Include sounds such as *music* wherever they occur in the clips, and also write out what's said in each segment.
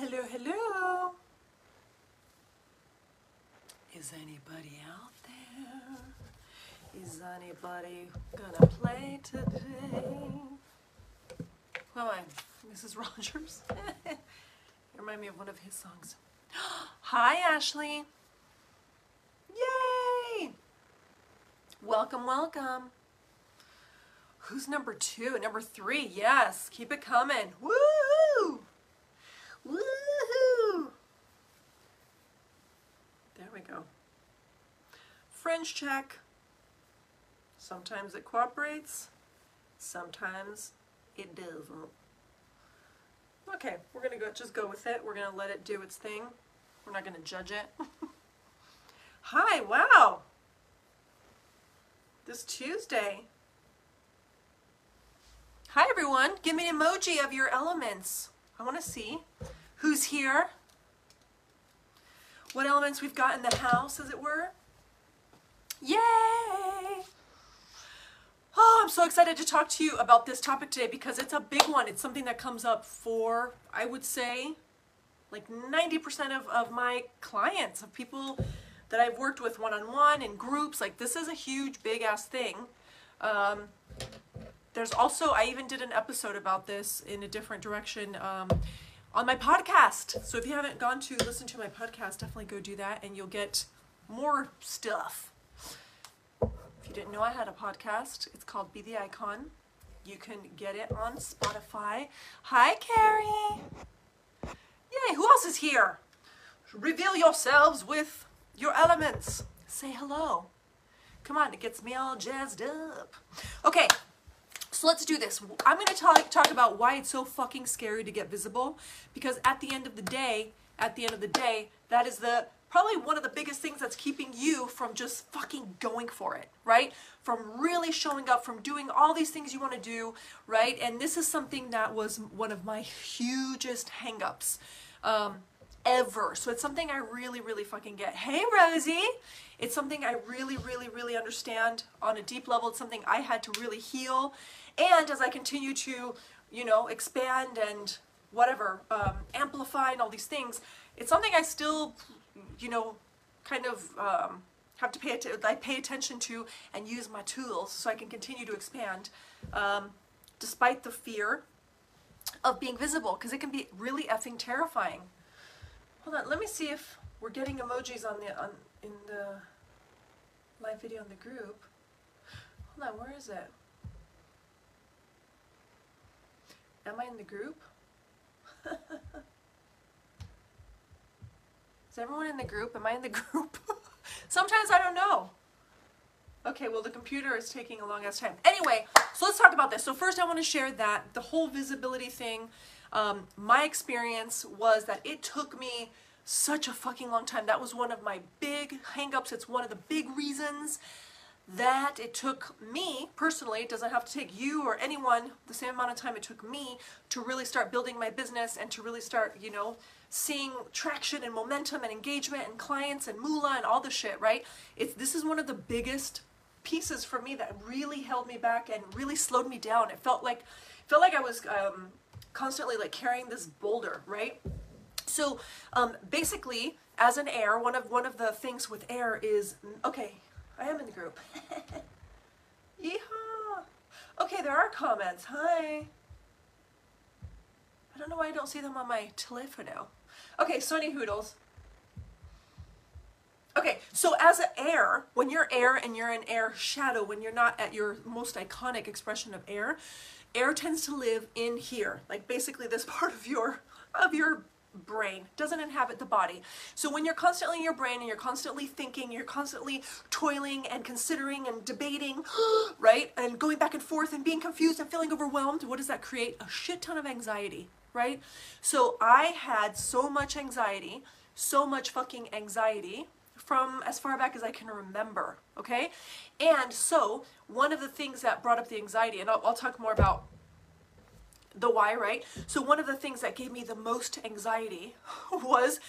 Hello, hello. Is anybody out there? Is anybody gonna play today? Who am I? Mrs. Rogers? *laughs* remind me of one of his songs. *gasps* Hi, Ashley. Yay! Welcome, welcome. Who's number two? Number three, yes. Keep it coming. Woo! Woohoo! There we go. French check. Sometimes it cooperates, sometimes it doesn't. Okay, we're gonna go just go with it. We're gonna let it do its thing. We're not gonna judge it. *laughs* Hi, wow. This Tuesday. Hi everyone, give me an emoji of your elements. I wanna see who's here. What elements we've got in the house, as it were. Yay! Oh, I'm so excited to talk to you about this topic today because it's a big one. It's something that comes up for, I would say, like 90% of, of my clients, of people that I've worked with one on one in groups. Like, this is a huge, big ass thing. Um, there's also, I even did an episode about this in a different direction um, on my podcast. So if you haven't gone to listen to my podcast, definitely go do that and you'll get more stuff you didn't know I had a podcast, it's called Be the Icon. You can get it on Spotify. Hi, Carrie. Yay, who else is here? Reveal yourselves with your elements. Say hello. Come on, it gets me all jazzed up. Okay, so let's do this. I'm going to talk, talk about why it's so fucking scary to get visible because at the end of the day, at the end of the day, that is the probably one of the biggest things that's keeping you from just fucking going for it, right? From really showing up, from doing all these things you want to do, right? And this is something that was one of my hugest hangups um, ever. So it's something I really, really fucking get. Hey, Rosie! It's something I really, really, really understand on a deep level. It's something I had to really heal. And as I continue to, you know, expand and whatever, um, amplify and all these things, it's something I still you know, kind of um, have to pay att- I pay attention to and use my tools so I can continue to expand, um, despite the fear of being visible, because it can be really effing terrifying. Hold on, let me see if we're getting emojis on the on in the live video in the group. Hold on, where is it? Am I in the group? *laughs* Is everyone in the group? Am I in the *laughs* group? Sometimes I don't know. Okay, well, the computer is taking a long ass time. Anyway, so let's talk about this. So, first, I want to share that the whole visibility thing, um, my experience was that it took me such a fucking long time. That was one of my big hangups. It's one of the big reasons that it took me personally, it doesn't have to take you or anyone the same amount of time it took me to really start building my business and to really start, you know, seeing traction and momentum and engagement and clients and moolah and all the shit, right? It's this is one of the biggest pieces for me that really held me back and really slowed me down. It felt like felt like I was um, constantly like carrying this boulder, right? So um, basically, as an air, one of one of the things with air is okay. I am in the group. *laughs* Yeehaw! Okay, there are comments. Hi. I don't know why I don't see them on my telefono. Okay, Sonny Hoodles. Okay, so as an air, when you're air and you're an air shadow, when you're not at your most iconic expression of air, air tends to live in here, like basically this *laughs* part of your of your brain. Doesn't inhabit the body. So when you're constantly in your brain and you're constantly thinking you're constantly toiling and considering and debating *gasps* right? And going back and forth and being confused and feeling overwhelmed what does that create? A shit ton of anxiety right? So I had so much anxiety, so much fucking anxiety from as far back as I can remember, okay? And so one of the things that brought up the anxiety, and I'll, I'll talk more about the why, right? So one of the things that gave me the most anxiety *laughs* was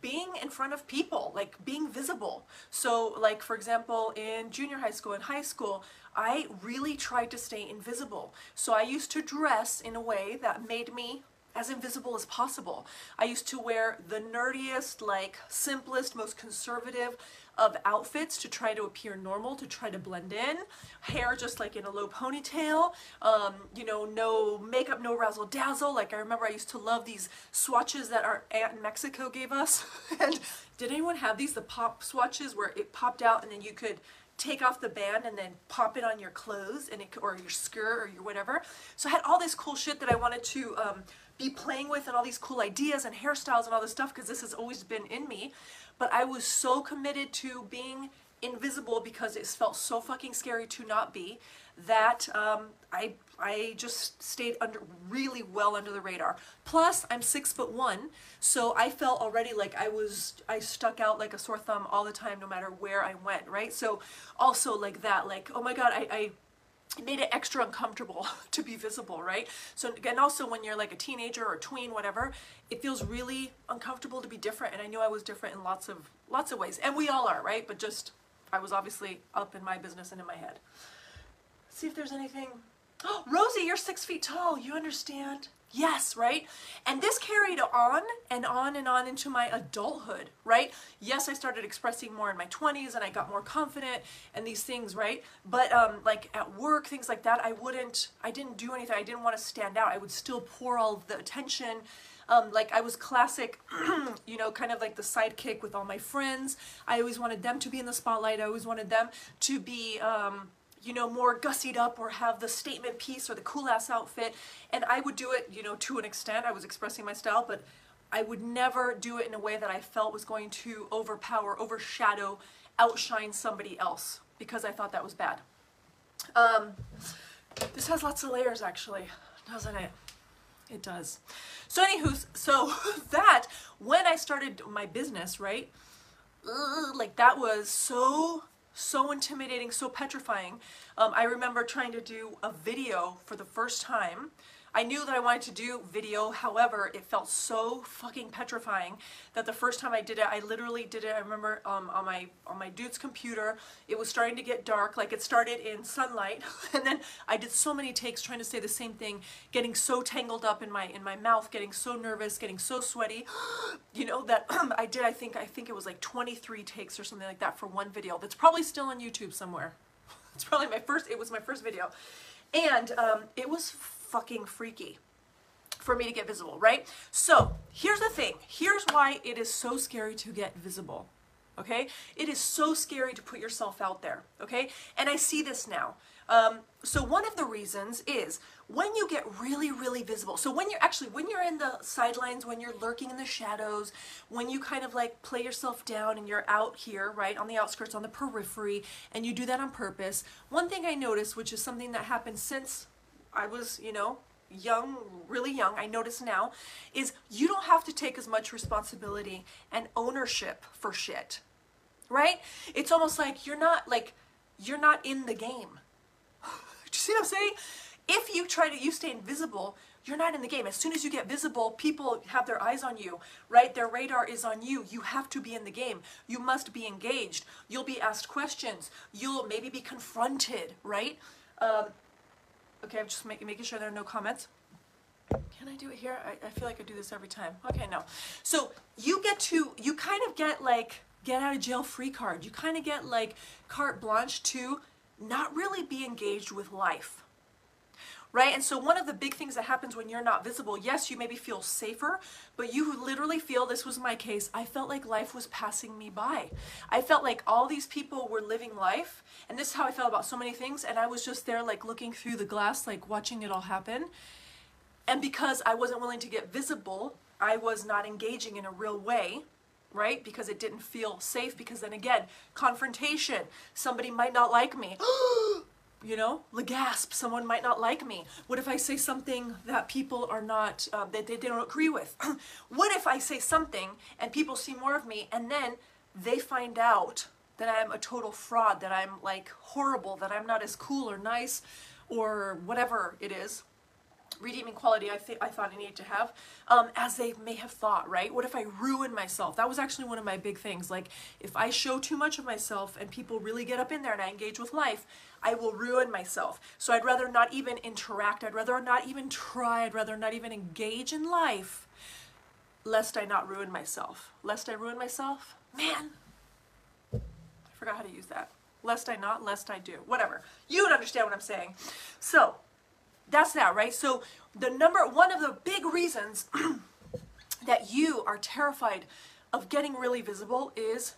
being in front of people, like being visible. So, like for example, in junior high school and high school, I really tried to stay invisible. So I used to dress in a way that made me as invisible as possible. I used to wear the nerdiest, like simplest, most conservative of outfits to try to appear normal, to try to blend in. Hair just like in a low ponytail. Um, you know, no makeup, no razzle dazzle. Like I remember I used to love these swatches that our aunt in Mexico gave us. *laughs* and did anyone have these? The pop swatches where it popped out and then you could take off the band and then pop it on your clothes and it, or your skirt or your whatever. So I had all this cool shit that I wanted to um, be playing with and all these cool ideas and hairstyles and all this stuff because this has always been in me. But I was so committed to being invisible because it felt so fucking scary to not be that um, I I just stayed under really well under the radar. Plus, I'm six foot one, so I felt already like I was I stuck out like a sore thumb all the time, no matter where I went. Right. So also like that, like oh my god, I. I made it extra uncomfortable *laughs* to be visible, right? So, and also when you're like a teenager or a tween, whatever, it feels really uncomfortable to be different. And I knew I was different in lots of lots of ways, and we all are, right? But just I was obviously up in my business and in my head see if there's anything. Oh, *gasps* Rosie, you're six feet tall. You understand? Yes, right? And this carried on and on and on into my adulthood, right? Yes, I started expressing more in my 20s and I got more confident and these things, right? But um, like at work, things like that, I wouldn't, I didn't do anything. I didn't want to stand out. I would still pour all the attention. Um, like I was classic, *clears throat* you know, kind of like the sidekick with all my friends. I always wanted them to be in the spotlight. I always wanted them to be, um, you know, more gussied up or have the statement piece or the cool ass outfit. And I would do it, you know, to an extent. I was expressing my style, but I would never do it in a way that I felt was going to overpower, overshadow, outshine somebody else because I thought that was bad. Um, this has lots of layers actually, doesn't it? It does. So anywho, so *laughs* that, when I started my business, right, like that was so so intimidating, so petrifying. Um, I remember trying to do a video for the first time. I knew that I wanted to do video, however, it felt so fucking petrifying that the first time I did it, I literally did it, I remember um, on my on my dude's computer, it was starting to get dark, like it started in sunlight, *laughs* and then I did so many takes trying to say the same thing, getting so tangled up in my in my mouth, getting so nervous, getting so sweaty, *gasps* you know, that *clears throat* I did, I think, I think it was like 23 takes or something like that for one video that's probably still on YouTube somewhere. *laughs* It's probably my first, it was my first video. And um, it was fucking freaky for me to get visible, right? So here's the thing. Here's why it is so scary to get visible. Okay? It is so scary to put yourself out there. Okay? And I see this now. Um, so one of the reasons is when you get really, really visible. So when you're actually, when you're in the sidelines, when you're lurking in the shadows, when you kind of like play yourself down and you're out here, right, on the outskirts, on the periphery, and you do that on purpose, one thing I noticed, which is something that happened since I was, you know, young, really young, I notice now, is you don't have to take as much responsibility and ownership for shit. Right? It's almost like you're not like you're not in the game. *sighs* Do you see what I'm saying? If you try to you stay invisible, you're not in the game. As soon as you get visible, people have their eyes on you, right? Their radar is on you. You have to be in the game. You must be engaged. You'll be asked questions. You'll maybe be confronted, right? Um, Okay, I'm just make, making sure there are no comments. Can I do it here? I, I feel like I do this every time. Okay, no. So you get to, you kind of get like, get out of jail free card. You kind of get like carte blanche to not really be engaged with life right? And so one of the big things that happens when you're not visible, yes, you maybe feel safer, but you literally feel, this was my case, I felt like life was passing me by. I felt like all these people were living life, and this is how I felt about so many things, and I was just there like looking through the glass, like watching it all happen. And because I wasn't willing to get visible, I was not engaging in a real way, right? Because it didn't feel safe. Because then again, confrontation. Somebody might not like me. *gasps* *gasps* you know gasp someone might not like me. What if i say something that people are not uh, that they, they don't agree with? *clears throat* What if i say something and people see more of me and then they find out that i'm a total fraud that i'm like horrible that i'm not as cool or nice or whatever it is redeeming quality I think I thought I needed to have, um, as they may have thought, right? What if I ruin myself? That was actually one of my big things. Like, if I show too much of myself and people really get up in there and I engage with life, I will ruin myself. So I'd rather not even interact. I'd rather not even try. I'd rather not even engage in life, lest I not ruin myself. Lest I ruin myself? Man, I forgot how to use that. Lest I not, lest I do. Whatever. You would understand what I'm saying. So, that's that, right? So the number one of the big reasons *clears throat* that you are terrified of getting really visible is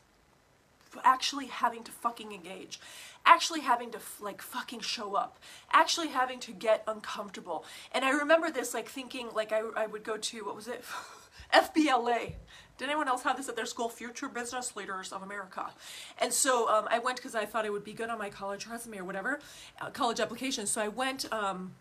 actually having to fucking engage actually having to like fucking show up actually having to get uncomfortable. And i remember this like thinking like i, I would go to what was it? *laughs* FBLA did anyone else have this at their school? Future business leaders of america. And so um, i went because i thought it would be good on my college resume or whatever uh, college application. So i went um,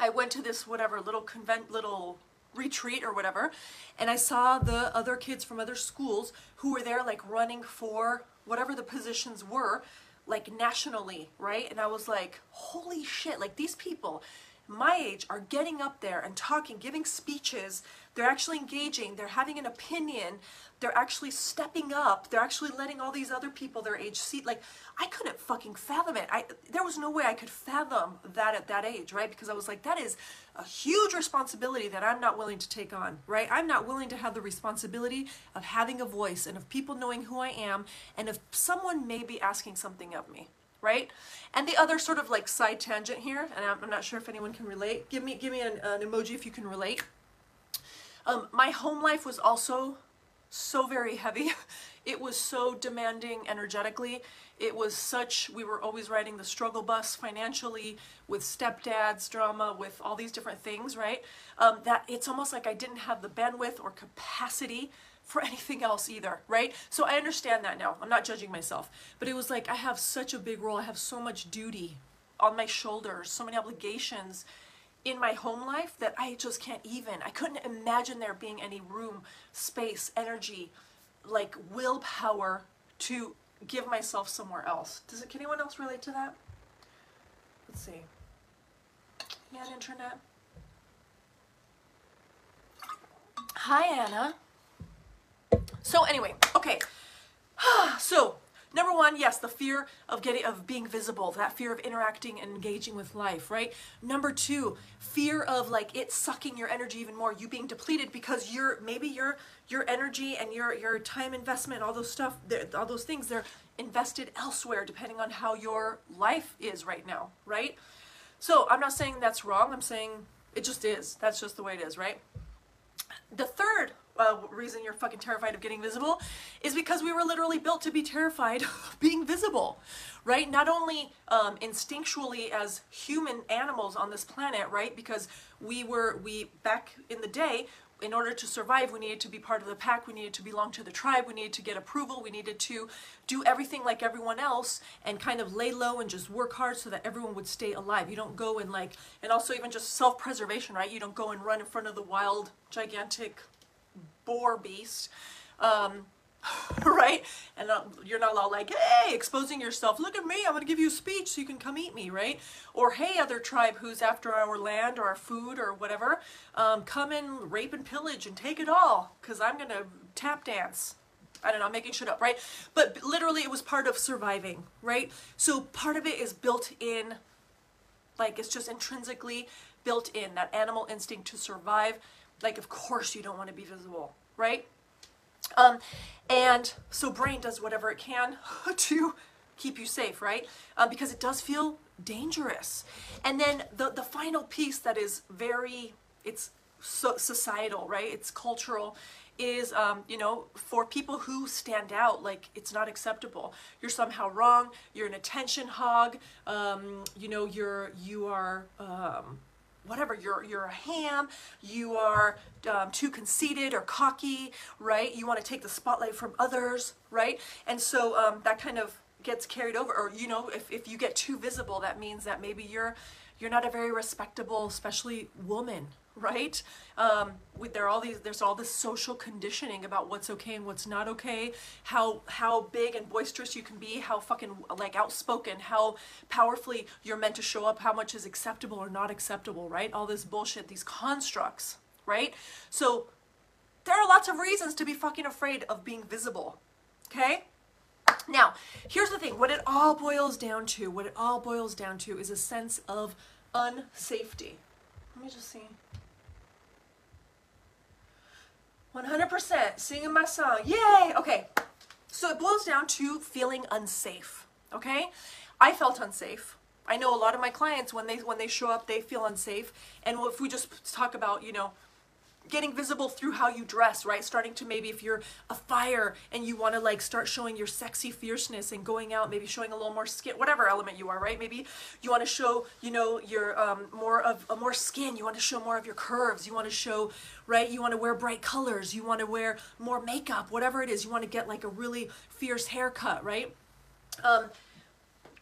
I went to this whatever little convent little retreat or whatever and I saw the other kids from other schools who were there like running for whatever the positions were like nationally, right? And I was like, holy shit, like these people my age are getting up there and talking, giving speeches. They're actually engaging. They're having an opinion. They're actually stepping up. They're actually letting all these other people their age see. Like, I couldn't fucking fathom it. I there was no way I could fathom that at that age, right? Because I was like, that is a huge responsibility that I'm not willing to take on, right? I'm not willing to have the responsibility of having a voice and of people knowing who I am and of someone maybe asking something of me, right? And the other sort of like side tangent here, and I'm, not sure if anyone can relate. Give me give me an, an emoji if you can relate. Um, my home life was also so very heavy. *laughs* It was so demanding energetically. It was such, we were always riding the struggle bus financially with stepdads drama, with all these different things, right? Um, that it's almost like I didn't have the bandwidth or capacity for *laughs* anything else either, right? So I understand that now. I'm not judging myself. But it was like I have such a big role. I have so much duty on my shoulders, so many obligations in my home life that I just can't even. I couldn't imagine there being any room, space, energy, like willpower to give myself somewhere else. Does it, can anyone else relate to that? Let's see. Yeah, internet. Hi, Anna. So anyway, okay. *sighs* so number one, yes, the fear of getting of being visible, that fear of interacting and engaging with life, right? Number two, fear of like it sucking your energy even more, you being depleted because you're maybe your your energy and your your time investment, all those stuff, all those things, they're invested elsewhere depending on how your life is right now, right? So I'm not saying that's wrong. I'm saying it just is. That's just the way it is, right? The third uh, reason you're fucking terrified of getting visible is because we were literally built to be terrified *laughs* of being visible, right? Not only um, instinctually as human animals on this planet, right? Because we were, we, back in the day, in order to survive, we needed to be part of the pack, we needed to belong to the tribe, we needed to get approval, we needed to do everything like everyone else and kind of lay low and just work hard so that everyone would stay alive. You don't go and like, and also even just self-preservation, right? You don't go and run in front of the wild, gigantic boar beast. Um, *laughs* right? And uh, you're not all like, hey, exposing yourself. Look at me. I'm going to give you a speech so you can come eat me, right? Or, hey, other tribe who's after our land or our food or whatever, um, come and rape and pillage and take it all because I'm going to tap dance. I don't know, I'm making shit up, right? But literally, it was part of surviving, right? So part of it is built in, like, it's just intrinsically built in that animal instinct to survive. Like, of course, you don't want to be visible, right? Um, and so brain does whatever it can *laughs* to keep you safe, right? Um, because it does feel dangerous. And then the, the final piece that is very, it's so societal, right? It's cultural is, um, you know, for people who stand out, like it's not acceptable. You're somehow wrong. You're an attention hog. Um, you know, you're, you are, um, whatever you're you're a ham you are um, too conceited or cocky right? You want to take the spotlight from others right? And so um, that kind of gets carried over or you know if, if you get too visible that means that maybe you're you're not a very respectable especially woman right? Um, with there are all these, there's all this social conditioning about what's okay and what's not okay, how how big and boisterous you can be, how fucking like outspoken, how powerfully you're meant to show up, how much is acceptable or not acceptable, right? All this bullshit, these constructs, right? So there are lots of reasons to be fucking afraid of being visible, okay? Now, here's the thing what it all boils down to, what it all boils down to is a sense of unsafety. Let me just see. 100% singing my song. Yay! Okay. So it boils down to feeling unsafe. Okay? I felt unsafe. I know a lot of my clients when they when they show up they feel unsafe and if we just talk about, you know, getting visible through how you dress, right? Starting to maybe if you're a fire and you want to like start showing your sexy fierceness and going out, maybe showing a little more skin, whatever element you are, right? Maybe you want to show, you know, your um, more of a more skin. You want to show more of your curves. You want to show, right? You want to wear bright colors. You want to wear more makeup, whatever it is. You want to get like a really fierce haircut, right? Um,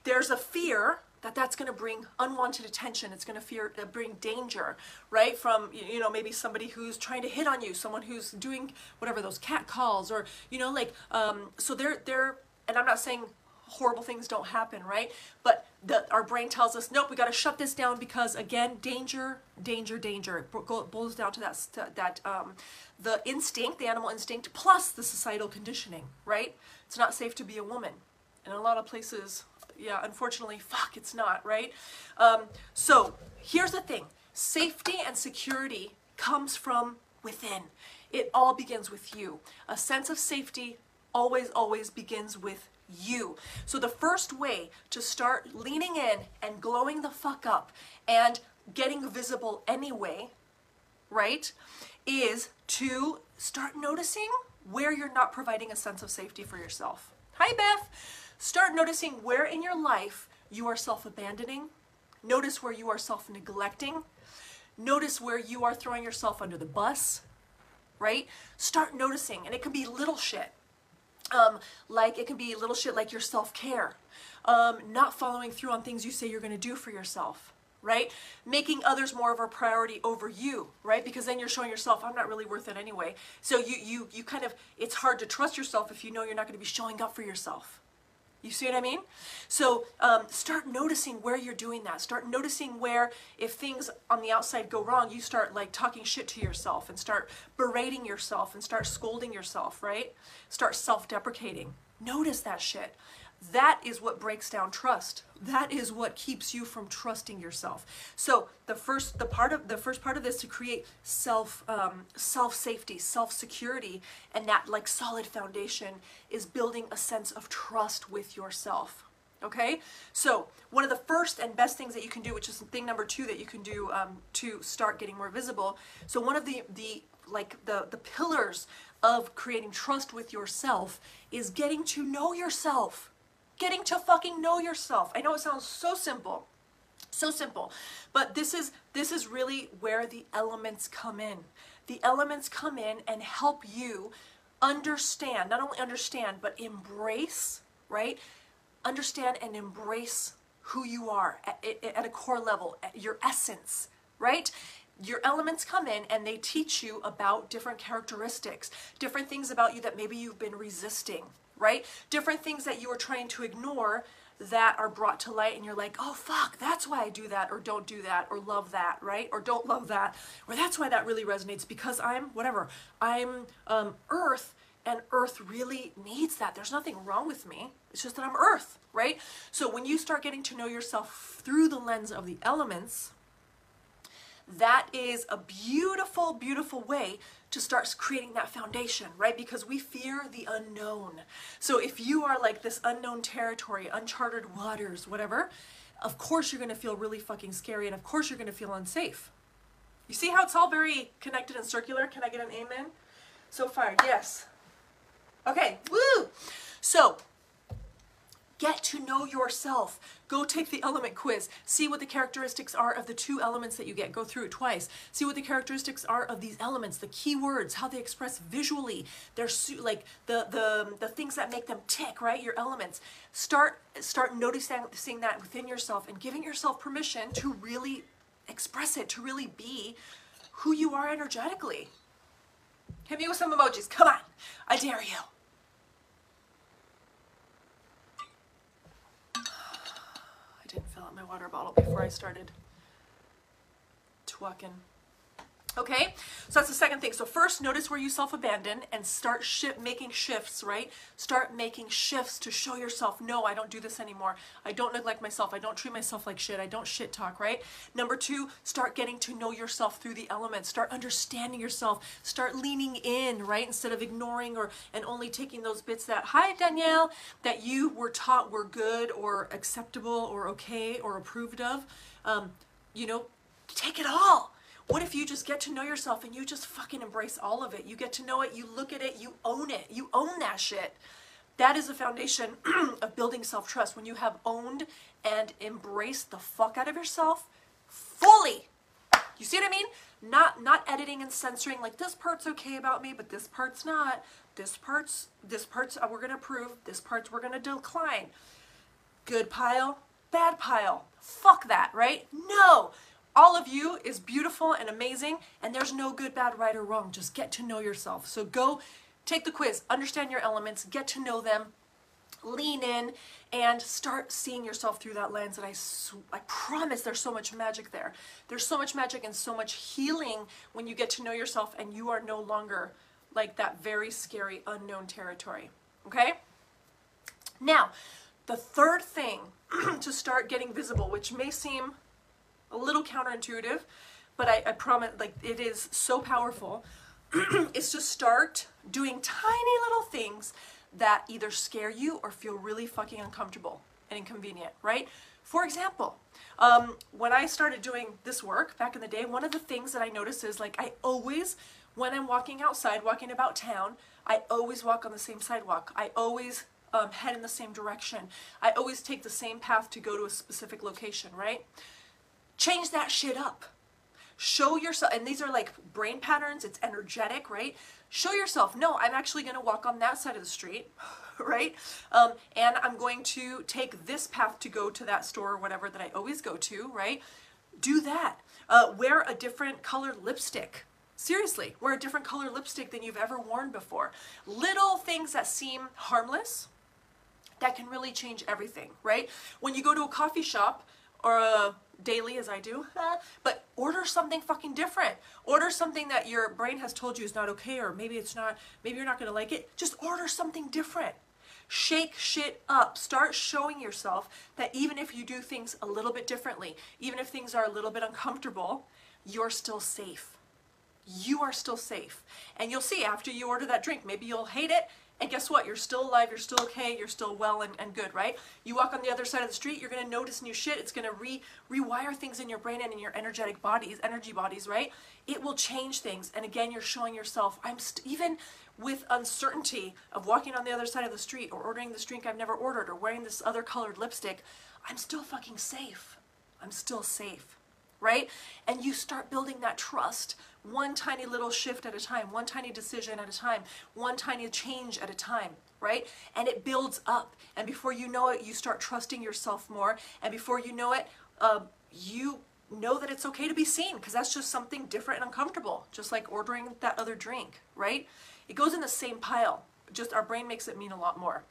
there's a fear that that's going to bring unwanted attention it's going to fear uh, bring danger right? From you know maybe somebody who's trying to hit on you someone who's doing whatever those cat calls or you know like um, so they're they're and i'm not saying horrible things don't happen right? But the, our brain tells us nope we got to shut this down because again danger danger danger. It boils down to that that um, the instinct the animal instinct plus the societal conditioning right? It's not safe to be a woman. In a lot of places yeah, unfortunately, fuck, it's not, right? Um, so here's the thing safety and security comes from within. It all begins with you. A sense of safety always, always begins with you. So the first way to start leaning in and glowing the fuck up and getting visible anyway, right, is to start noticing where you're not providing a sense of safety for yourself. Hi, Beth. Start noticing where in your life you are self abandoning. Notice where you are self neglecting. Notice where you are throwing yourself under the bus, right? Start noticing, and it can be little shit. Um, like it can be little shit like your self care, um, not following through on things you say you're going to do for yourself, right? Making others more of a priority over you, right? Because then you're showing yourself, I'm not really worth it anyway. So you you you kind of it's hard to trust yourself if you know you're not going to be showing up for yourself. You see what I mean? So um, start noticing where you're doing that. Start noticing where, if things on the outside go wrong, you start like talking shit to yourself and start berating yourself and start scolding yourself, right? Start self deprecating. Notice that shit. That is what breaks down trust. That is what keeps you from trusting yourself. So the first, the part of the first part of this to create self, um, self safety, self security, and that like solid foundation is building a sense of trust with yourself. Okay, so one of the first and best things that you can do, which is thing number two that you can do um, to start getting more visible. So one of the the like the the pillars of creating trust with yourself is getting to know yourself getting to fucking know yourself. I know it sounds so simple. So simple. But this is this is really where the elements come in. The elements come in and help you understand, not only understand, but embrace, right? Understand and embrace who you are at, at a core level, your essence, right? your elements come in and they teach you about different characteristics, different things about you that maybe you've been resisting, right? Different things that you are trying to ignore that are brought to light and you're like, oh fuck, that's why I do that or don't do that or love that, right? Or don't love that. Or that's why that really resonates because I'm whatever. I'm um, earth and earth really needs that. There's nothing wrong with me. It's just that I'm earth, right? So when you start getting to know yourself through the lens of the elements, that is a beautiful, beautiful way to start creating that foundation, right? Because we fear the unknown. So if you are like this unknown territory, uncharted waters, whatever, of course you're going to feel really fucking scary and of course you're going to feel unsafe. You see how it's all very connected and circular? Can I get an amen? So far, yes. Okay, woo! So, Get to know yourself. Go take the element quiz. See what the characteristics are of the two elements that you get. Go through it twice. See what the characteristics are of these elements, the key words, how they express visually. They're like the the the things that make them tick, right? Your elements. Start start noticing seeing that within yourself and giving yourself permission to really express it, to really be who you are energetically. Hit me with some emojis. Come on. I dare you. I didn't fill out my water bottle before I started twerking. Okay, so that's the second thing. So first, notice where you self-abandon and start making shifts, right? Start making shifts to show yourself, no, I don't do this anymore. I don't neglect myself. I don't treat myself like shit. I don't shit talk, right? Number two, start getting to know yourself through the elements. Start understanding yourself. Start leaning in, right? Instead of ignoring or and only taking those bits that, hi Danielle, that you were taught were good or acceptable or okay or approved of. Um, you know, take it all what if you just get to know yourself and you just fucking embrace all of it? You get to know it, you look at it, you own it, you own that shit. That is the foundation *clears throat* of building self trust when you have owned and embraced the fuck out of yourself fully. You see what I mean? Not not editing and censoring like this part's okay about me, but this part's not. This part's this part's uh, we're gonna approve. This part's we're gonna decline. Good pile, bad pile. Fuck that, right? No all of you is beautiful and amazing, and there's no good, bad, right, or wrong. Just get to know yourself. So go take the quiz, understand your elements, get to know them, lean in, and start seeing yourself through that lens. And I, I promise there's so much magic there. There's so much magic and so much healing when you get to know yourself and you are no longer like that very scary unknown territory. Okay? Now, the third thing *clears throat* to start getting visible, which may seem a little counterintuitive, but I, I promise, like, it is so powerful, *clears throat* is to start doing tiny little things that either scare you or feel really fucking uncomfortable and inconvenient, right? For example, um, when I started doing this work back in the day, one of the things that I noticed is like I always, when I'm walking outside, walking about town, I always walk on the same sidewalk. I always um, head in the same direction. I always take the same path to go to a specific location, right? Change that shit up. Show yourself, and these are like brain patterns, it's energetic, right? Show yourself, no, I'm actually to walk on that side of the street, *laughs* right? Um, and I'm going to take this path to go to that store or whatever that I always go to, right? Do that. Uh, wear a different colored lipstick. Seriously, wear a different color lipstick than you've ever worn before. Little things that seem harmless that can really change everything, right? When you go to a coffee shop or a daily as I do, *laughs* but order something fucking different. Order something that your brain has told you is not okay, or maybe it's not, maybe you're not gonna like it. Just order something different. Shake shit up. Start showing yourself that even if you do things a little bit differently, even if things are a little bit uncomfortable, you're still safe. You are still safe. And you'll see after you order that drink, maybe you'll hate it, and guess what? You're still alive, you're still okay, you're still well and, and good, right? You walk on the other side of the street, you're gonna notice new shit. It's gonna re rewire things in your brain and in your energetic bodies, energy bodies, right? It will change things. And again, you're showing yourself, I'm even with uncertainty of walking on the other side of the street or ordering this drink I've never ordered or wearing this other colored lipstick, I'm still fucking safe. I'm still safe right? And you start building that trust one tiny little shift at a time, one tiny decision at a time, one tiny change at a time, right? And it builds up. And before you know it, you start trusting yourself more. And before you know it, uh, you know that it's okay to be seen because that's just something different and uncomfortable, just like ordering that other drink, right? It goes in the same pile, just our brain makes it mean a lot more.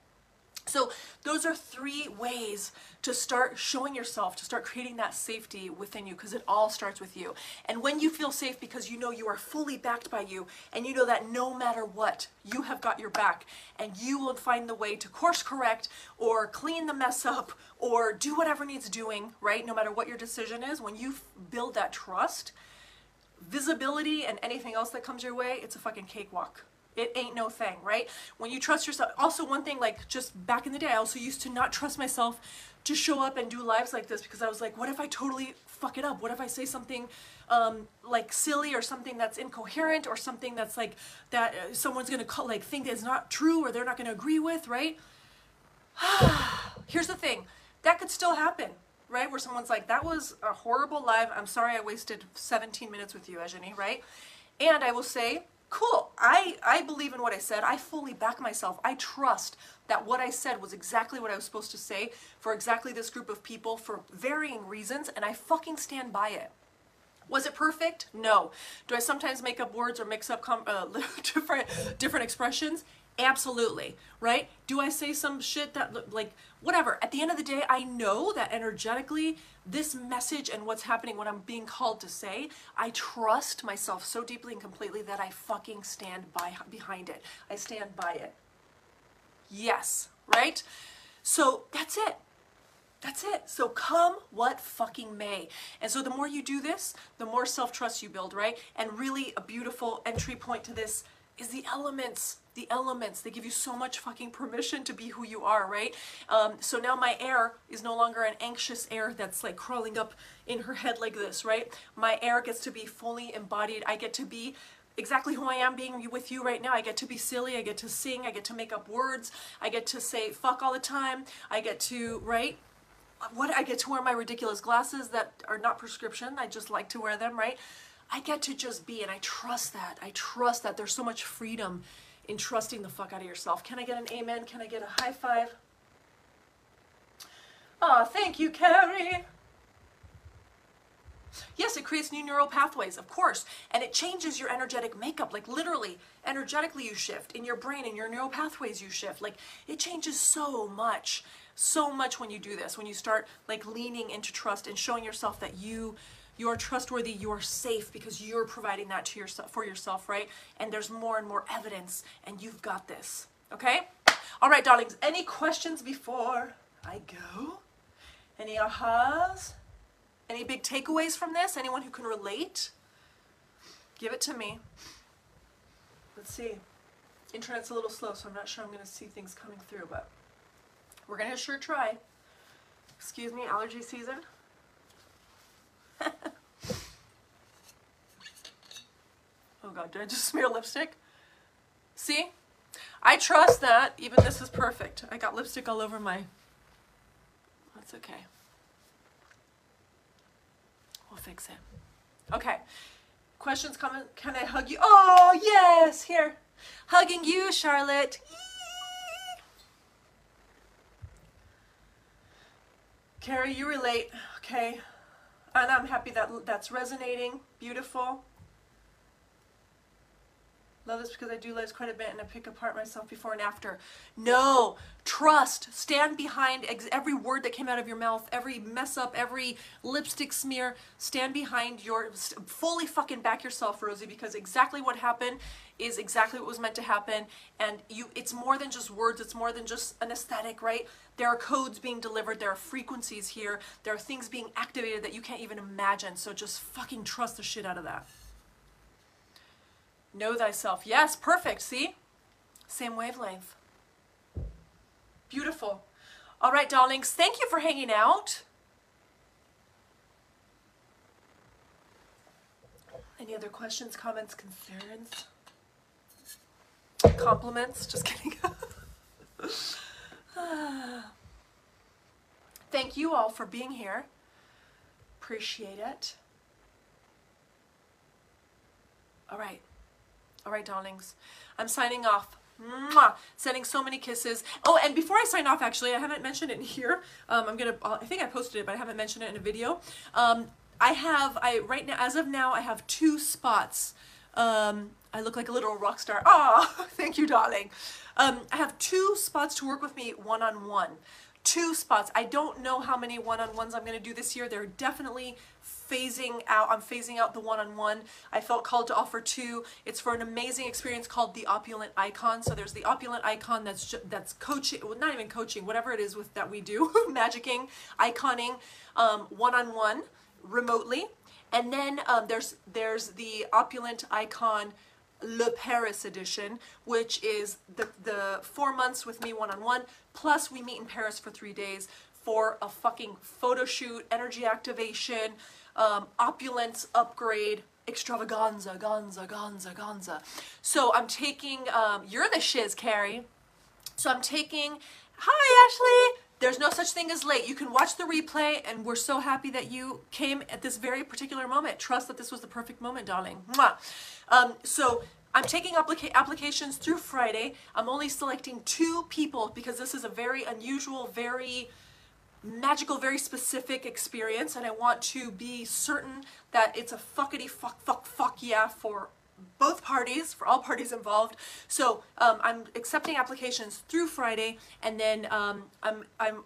So those are three ways to start showing yourself, to start creating that safety within you, because it all starts with you. And when you feel safe because you know you are fully backed by you, and you know that no matter what, you have got your back, and you will find the way to course correct or clean the mess up or do whatever needs doing, right? No matter what your decision is, when you build that trust, visibility and anything else that comes your way, it's a fucking cakewalk. It ain't no thing, right? When you trust yourself. Also, one thing, like just back in the day, I also used to not trust myself to show up and do lives like this because I was like, what if I totally fuck it up? What if I say something um, like silly or something that's incoherent or something that's like that uh, someone's gonna call, like think is not true or they're not gonna agree with, right? *sighs* Here's the thing, that could still happen, right? Where someone's like, that was a horrible live. I'm sorry I wasted 17 minutes with you, Ejani, right? And I will say, cool. I, I believe in what I said. I fully back myself. I trust that what I said was exactly what I was supposed to say for exactly this group of people for varying reasons, and I fucking stand by it. Was it perfect? No. Do I sometimes make up words or mix up com- uh, *laughs* different different expressions? Absolutely, right? Do I say some shit that like whatever? At the end of the day, I know that energetically this message and what's happening what I'm being called to say, I trust myself so deeply and completely that I fucking stand by behind it. I stand by it. Yes, right? So that's it. That's it. So come what fucking may. And so the more you do this, the more self-trust you build, right? And really a beautiful entry point to this is the elements. The elements. They give you so much fucking permission to be who you are, right? Um, so now my air is no longer an anxious air that's like crawling up in her head like this, right? My air gets to be fully embodied. I get to be exactly who I am being with you right now. I get to be silly, I get to sing, I get to make up words, I get to say fuck all the time, I get to, right? What I get to wear my ridiculous glasses that are not prescription. I just like to wear them, right? I get to just be and I trust that. I trust that there's so much freedom in trusting the fuck out of yourself. Can I get an amen? Can I get a high five? Oh, thank you, Carrie. Yes, it creates new neural pathways, of course, and it changes your energetic makeup. Like literally, energetically, you shift in your brain and your neural pathways. You shift. Like it changes so much, so much when you do this. When you start like leaning into trust and showing yourself that you you're trustworthy, you're safe because you're providing that to yourself for yourself, right? And there's more and more evidence, and you've got this. Okay? All right, darlings. Any questions before I go? Any ahas? Any big takeaways from this? Anyone who can relate? Give it to me. Let's see. Internet's a little slow, so I'm not sure I'm going to see things coming through, but we're going to sure try. Excuse me, allergy season. *laughs* oh god, did I just *laughs* smear lipstick? See? I trust that even this is perfect. I got lipstick all over my... That's okay. We'll fix it. Okay. Questions, comment, can I hug you? Oh, yes, here. Hugging you, Charlotte. Carrie, you relate. Okay. And I'm happy that that's resonating. Beautiful. Love this because I do lives quite a bit and I pick apart myself before and after. No, trust. Stand behind every word that came out of your mouth, every mess up, every lipstick smear. Stand behind your, fully fucking back yourself, Rosie, because exactly what happened is exactly what was meant to happen. And you, it's more than just words. It's more than just an aesthetic, right? There are codes being delivered. There are frequencies here. There are things being activated that you can't even imagine. So just fucking trust the shit out of that. Know thyself. Yes, perfect. See? Same wavelength. Beautiful. All right, darlings, thank you for hanging out. Any other questions, comments, concerns? Compliments? Just kidding. *laughs* Thank you all for being here. Appreciate it. All right. All right, darlings. I'm signing off. Mwah! Sending so many kisses. Oh, and before I sign off, actually, I haven't mentioned it *laughs* here. Um, I'm gonna. I think I posted it, but I haven't mentioned it in a video. Um, I have. I right now, as of now, I have two spots. Um, I look like a little rock star. Ah, *laughs* thank you, darling. Um, I have two spots to work with me one on one. Two spots. I don't know how many one on ones I'm to do this year. They're definitely phasing out. I'm phasing out the one-on-one. I felt called to offer two. It's for an amazing experience called the Opulent Icon. So there's the Opulent Icon that's that's coaching, well, not even coaching, whatever it is with that we do, *laughs* magicking, iconing, um, one-on-one, remotely. And then um, there's there's the Opulent Icon Le Paris edition, which is the, the four months with me one-on-one, plus we meet in Paris for three days for a fucking photo shoot, energy activation, um, opulence upgrade, extravaganza, ganza, ganza, ganza. So I'm taking, um, you're the shiz, Carrie. So I'm taking, hi Ashley, there's no such thing as late. You can watch the replay, and we're so happy that you came at this very particular moment. Trust that this was the perfect moment, darling. Um, so I'm taking applica applications through Friday. I'm only selecting two people because this is a very unusual, very magical, very specific experience, and I want to be certain that it's a fuckity fuck fuck fuck yeah for both parties, for all parties involved. So um, I'm accepting applications through Friday, and then um, I'm I'm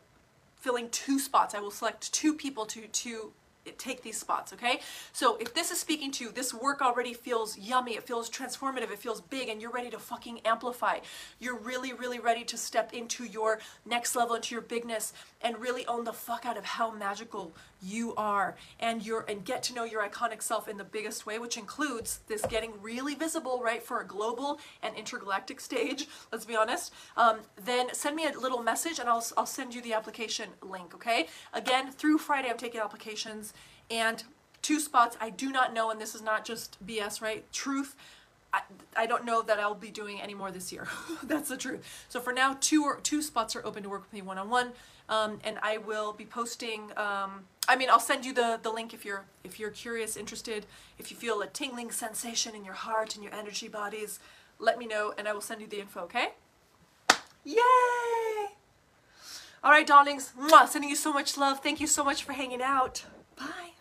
filling two spots. I will select two people to to take these spots, okay? So if this is speaking to you, this work already feels yummy, it feels transformative, it feels big, and you're ready to fucking amplify. You're really, really ready to step into your next level, into your bigness, and really own the fuck out of how magical you are and your and get to know your iconic self in the biggest way, which includes this getting really visible, right, for a global and intergalactic stage, let's be honest. Um, then send me a little message and I'll, I'll send you the application link, okay? Again, through Friday, I'm taking applications and two spots I do not know, and this is not just BS, right? Truth. I, I don't know that I'll be doing any more this year. *laughs* That's the truth. So for now, two or two spots are open to work with me one on one, and I will be posting. Um, I mean, I'll send you the the link if you're if you're curious, interested. If you feel a tingling sensation in your heart and your energy bodies, let me know, and I will send you the info. Okay? Yay! All right, darlings. Mwah, sending you so much love. Thank you so much for hanging out. Bye.